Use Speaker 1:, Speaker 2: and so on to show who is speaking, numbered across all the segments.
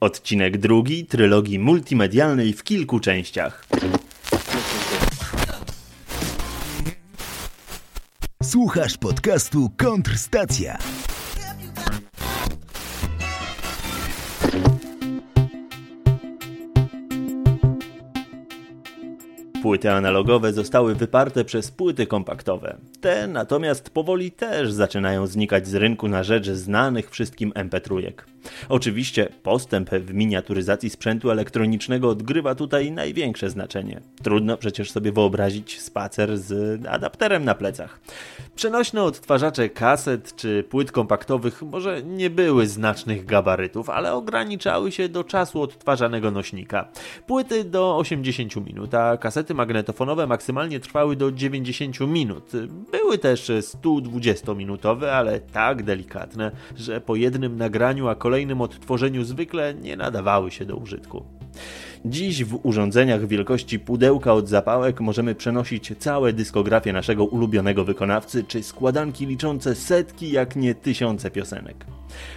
Speaker 1: Odcinek drugi trylogii multimedialnej w kilku częściach.
Speaker 2: Słuchasz podcastu Kontrstacja.
Speaker 1: Płyty analogowe zostały wyparte przez płyty kompaktowe. Te natomiast powoli też zaczynają znikać z rynku na rzecz znanych wszystkim MP3. Oczywiście postęp w miniaturyzacji sprzętu elektronicznego odgrywa tutaj największe znaczenie. Trudno przecież sobie wyobrazić spacer z adapterem na plecach. Przenośne odtwarzacze kaset czy płyt kompaktowych może nie były znacznych gabarytów, ale ograniczały się do czasu odtwarzanego nośnika. Płyty do 80 minut, a kasety magnetofonowe maksymalnie trwały do 90 minut. Były też 120-minutowe, ale tak delikatne, że po jednym nagraniu, a kolejnym odtworzeniu zwykle nie nadawały się do użytku. Dziś w urządzeniach wielkości pudełka od zapałek możemy przenosić całe dyskografię naszego ulubionego wykonawcy, czy składanki liczące setki, jak nie tysiące piosenek.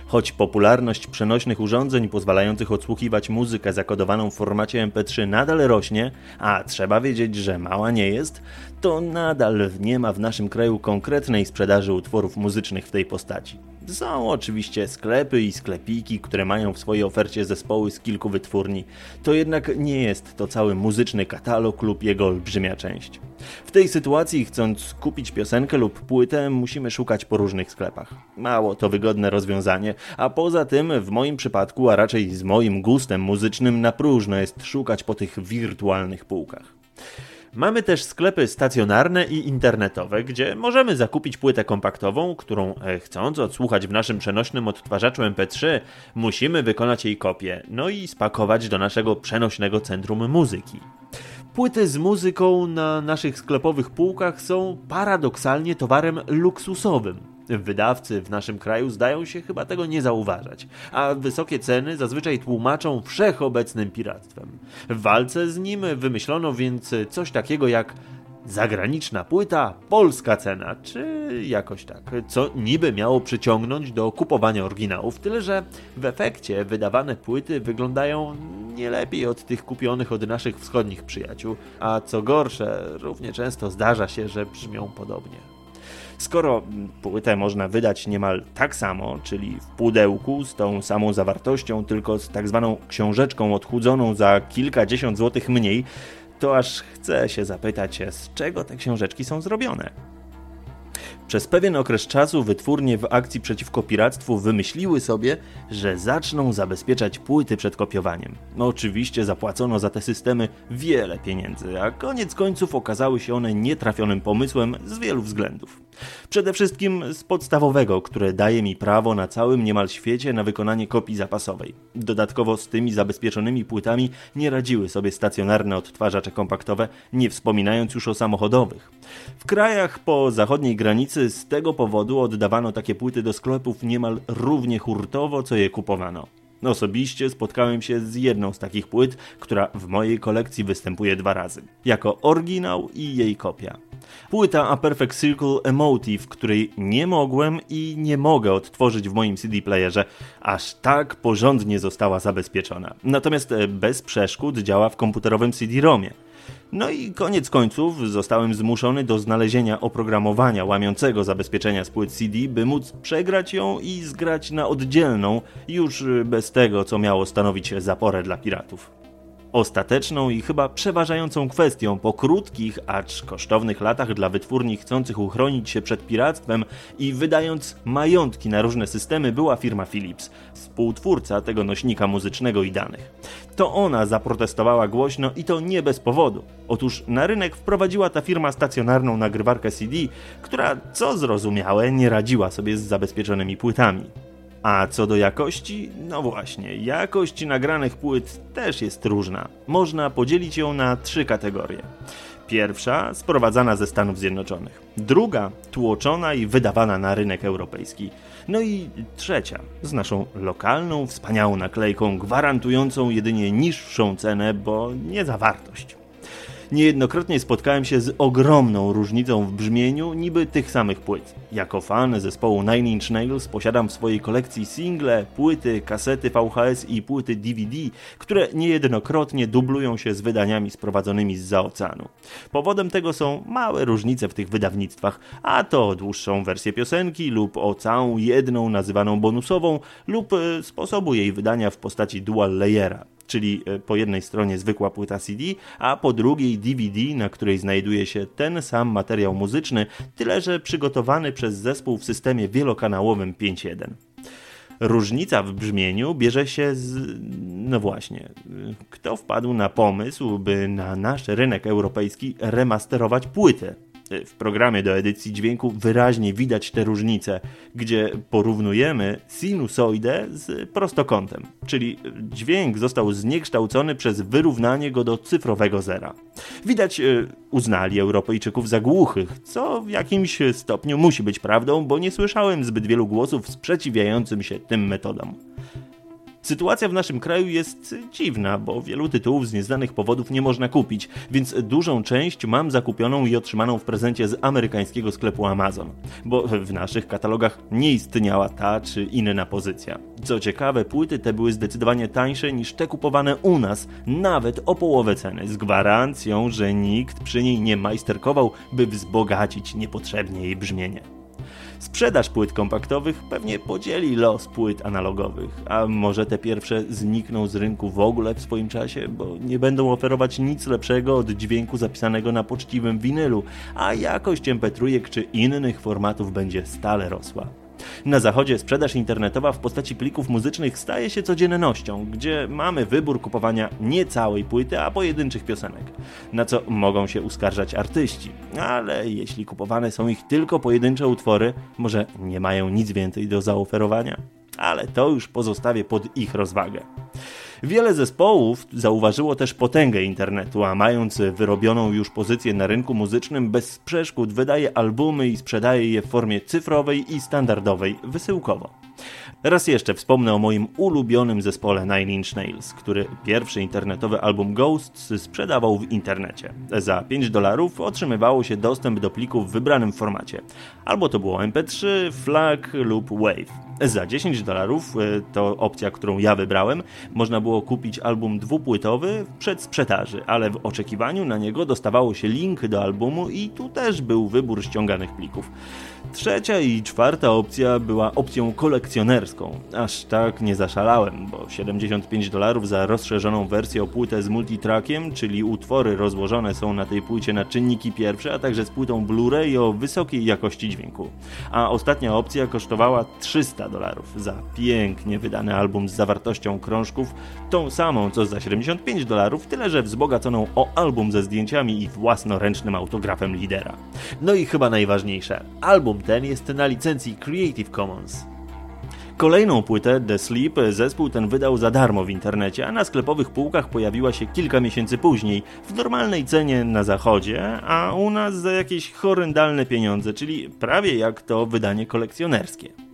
Speaker 1: Choć popularność przenośnych urządzeń pozwalających odsłuchiwać muzykę zakodowaną w formacie MP3 nadal rośnie, a trzeba wiedzieć, że mała nie jest, to nadal nie ma w naszym kraju konkretnej sprzedaży utworów muzycznych w tej postaci. Są oczywiście sklepy i sklepiki, które mają w swojej ofercie zespoły z kilku wytwórni. To jednak nie jest to cały muzyczny katalog lub jego olbrzymia część. W tej sytuacji, chcąc kupić piosenkę lub płytę, musimy szukać po różnych sklepach. Mało to wygodne rozwiązanie, a poza tym w moim przypadku, a raczej z moim gustem muzycznym, na próżno jest szukać po tych wirtualnych półkach. Mamy też sklepy stacjonarne i internetowe, gdzie możemy zakupić płytę kompaktową, którą e, chcąc odsłuchać w naszym przenośnym odtwarzaczu MP3, musimy wykonać jej kopię, no i spakować do naszego przenośnego centrum muzyki. Płyty z muzyką na naszych sklepowych półkach są paradoksalnie towarem luksusowym. Wydawcy w naszym kraju zdają się chyba tego nie zauważać, a wysokie ceny zazwyczaj tłumaczą wszechobecnym piractwem. W walce z nim wymyślono więc coś takiego jak zagraniczna płyta, polska cena, czy jakoś tak, co niby miało przyciągnąć do kupowania oryginałów, tyle że w efekcie wydawane płyty wyglądają nie lepiej od tych kupionych od naszych wschodnich przyjaciół, a co gorsze, równie często zdarza się, że brzmią podobnie. Skoro płytę można wydać niemal tak samo, czyli w pudełku z tą samą zawartością, tylko z tak zwaną książeczką odchudzoną za kilkadziesiąt złotych mniej, to aż chce się zapytać, z czego te książeczki są zrobione. Przez pewien okres czasu wytwórnie w akcji przeciwko piractwu wymyśliły sobie, że zaczną zabezpieczać płyty przed kopiowaniem. No oczywiście zapłacono za te systemy wiele pieniędzy, a koniec końców okazały się one nietrafionym pomysłem z wielu względów. Przede wszystkim z podstawowego, które daje mi prawo na całym niemal świecie na wykonanie kopii zapasowej. Dodatkowo z tymi zabezpieczonymi płytami nie radziły sobie stacjonarne odtwarzacze kompaktowe, nie wspominając już o samochodowych. W krajach po zachodniej granicy z tego powodu oddawano takie płyty do sklepów niemal równie hurtowo, co je kupowano. Osobiście spotkałem się z jedną z takich płyt, która w mojej kolekcji występuje dwa razy. Jako oryginał i jej kopia. Płyta A Perfect Circle Emotive, której nie mogłem i nie mogę odtworzyć w moim CD playerze, aż tak porządnie została zabezpieczona. Natomiast e, bez przeszkód działa w komputerowym CD-ROMie. No i koniec końców zostałem zmuszony do znalezienia oprogramowania łamiącego zabezpieczenia z płyt CD, by móc przegrać ją i zgrać na oddzielną, już bez tego, co miało stanowić zaporę dla piratów. Ostateczną i chyba przeważającą kwestią po krótkich, acz kosztownych latach dla wytwórni chcących uchronić się przed piractwem i wydając majątki na różne systemy była firma Philips, współtwórca tego nośnika muzycznego i danych. To ona zaprotestowała głośno i to nie bez powodu. Otóż na rynek wprowadziła ta firma stacjonarną nagrywarkę CD, która, co zrozumiałe, nie radziła sobie z zabezpieczonymi płytami. A co do jakości, no właśnie, jakość nagranych płyt też jest różna. Można podzielić ją na trzy kategorie. Pierwsza sprowadzana ze Stanów Zjednoczonych, druga tłoczona i wydawana na rynek europejski, no i trzecia z naszą lokalną, wspaniałą naklejką gwarantującą jedynie niższą cenę, bo nie zawartość. Niejednokrotnie spotkałem się z ogromną różnicą w brzmieniu niby tych samych płyt. Jako fan zespołu Nine Inch Nails posiadam w swojej kolekcji single, płyty, kasety VHS i płyty DVD, które niejednokrotnie dublują się z wydaniami sprowadzonymi z oceanu. Powodem tego są małe różnice w tych wydawnictwach, a to dłuższą wersję piosenki lub o całą jedną nazywaną bonusową lub e, sposobu jej wydania w postaci dual layera czyli e, po jednej stronie zwykła płyta CD, a po drugiej DVD, na której znajduje się ten sam materiał muzyczny, tyle że przygotowany przez zespół w systemie wielokanałowym 5.1. Różnica w brzmieniu bierze się z. No właśnie, kto wpadł na pomysł, by na nasz rynek europejski remasterować płytę? W programie do edycji dźwięku wyraźnie widać te różnice, gdzie porównujemy sinusoidę z prostokątem, czyli dźwięk został zniekształcony przez wyrównanie go do cyfrowego zera. Widać, e, uznali Europejczyków za głuchych, co w jakimś stopniu musi być prawdą, bo nie słyszałem zbyt wielu głosów sprzeciwiającym się tym metodom. Sytuacja w naszym kraju jest dziwna, bo wielu tytułów z nieznanych powodów nie można kupić, więc dużą część mam zakupioną i otrzymaną w prezencie z amerykańskiego sklepu Amazon, bo w naszych katalogach nie istniała ta czy inna pozycja. Co ciekawe, płyty te były zdecydowanie tańsze niż te kupowane u nas, nawet o połowę ceny, z gwarancją, że nikt przy niej nie majsterkował, by wzbogacić niepotrzebnie jej brzmienie. Sprzedaż płyt kompaktowych pewnie podzieli los płyt analogowych, a może te pierwsze znikną z rynku w ogóle w swoim czasie, bo nie będą oferować nic lepszego od dźwięku zapisanego na poczciwym winylu, a jakość mp3 czy innych formatów będzie stale rosła. Na zachodzie sprzedaż internetowa w postaci plików muzycznych staje się codziennością, gdzie mamy wybór kupowania nie całej płyty, a pojedynczych piosenek, na co mogą się uskarżać artyści. Ale jeśli kupowane są ich tylko pojedyncze utwory, może nie mają nic więcej do zaoferowania? Ale to już pozostawię pod ich rozwagę. Wiele zespołów zauważyło też potęgę internetu, a mając wyrobioną już pozycję na rynku muzycznym bez przeszkód wydaje albumy i sprzedaje je w formie cyfrowej i standardowej, wysyłkowo. Raz jeszcze wspomnę o moim ulubionym zespole Nine Inch Nails, który pierwszy internetowy album Ghosts sprzedawał w internecie. Za 5 dolarów otrzymywało się dostęp do plików w wybranym formacie. Albo to było MP3, FLAC lub WAVE. Za 10 dolarów, e, to opcja, którą ja wybrałem, można było kupić album dwupłytowy przed sprzedaży, ale w oczekiwaniu na niego dostawało się link do albumu i tu też był wybór ściąganych plików. Trzecia i czwarta opcja była opcją kolekcjonerską. Aż tak nie zaszalałem, bo 75 dolarów za rozszerzoną wersję o płytę z multitrackiem, czyli utwory rozłożone są na tej płycie na czynniki pierwsze, a także z płytą Blu-ray o wysokiej jakości dźwięku. A ostatnia opcja kosztowała 300 dolarów za pięknie wydany album z zawartością krążków, tą samą co za 75 dolarów, tyle że wzbogaconą o album ze zdjęciami i własnoręcznym autografem lidera. No i chyba najważniejsze, album ten jest na licencji Creative Commons. Kolejną płytę, The Sleep, zespół ten wydał za darmo w internecie, a na sklepowych półkach pojawiła się kilka miesięcy później, w normalnej cenie na zachodzie, a u nas za jakieś horrendalne pieniądze, czyli prawie jak to wydanie kolekcjonerskie.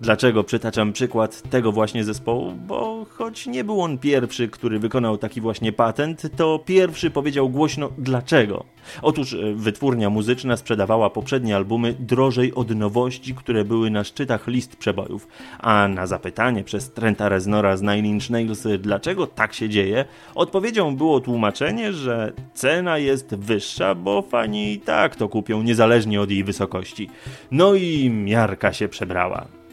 Speaker 1: Dlaczego przytaczam przykład tego właśnie zespołu? Bo choć nie był on pierwszy, który wykonał taki właśnie patent, to pierwszy powiedział głośno dlaczego. Otóż e, wytwórnia muzyczna sprzedawała poprzednie albumy drożej od nowości, które były na szczytach list przebojów. A na zapytanie przez Trenta Reznora z Nine Inch Nails, dlaczego tak się dzieje, odpowiedzią było tłumaczenie, że cena jest wyższa, bo fani i tak to kupią niezależnie od jej wysokości. No i miarka się przebrała.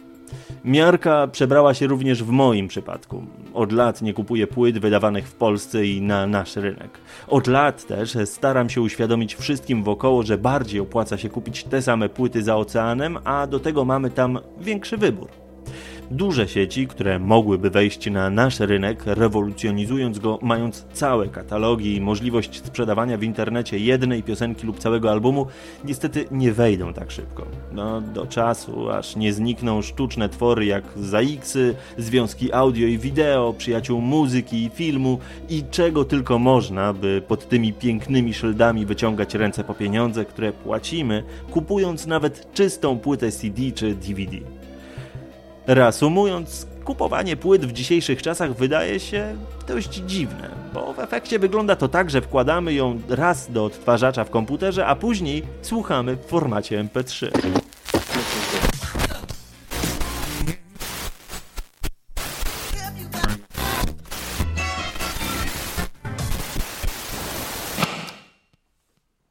Speaker 1: Miarka przebrała się również w moim przypadku. Od lat nie kupuję płyt wydawanych w Polsce i na nasz rynek. Od lat też staram się uświadomić wszystkim wokoło, że bardziej opłaca się kupić te same płyty za oceanem, a do tego mamy tam większy wybór. Duże sieci, które mogłyby wejść na nasz rynek, rewolucjonizując go, mając całe katalogi i możliwość sprzedawania w internecie jednej piosenki lub całego albumu, niestety nie wejdą tak szybko. No, do czasu, aż nie znikną sztuczne twory jak ZAX-y, związki audio i wideo, przyjaciół muzyki i filmu i czego tylko można, by pod tymi pięknymi szyldami wyciągać ręce po pieniądze, które płacimy, kupując nawet czystą płytę CD czy DVD. Reasumując, Kupowanie płyt w dzisiejszych czasach wydaje się dość dziwne, bo w efekcie wygląda to tak, że wkładamy ją raz do odtwarzacza w komputerze, a później słuchamy w formacie MP3.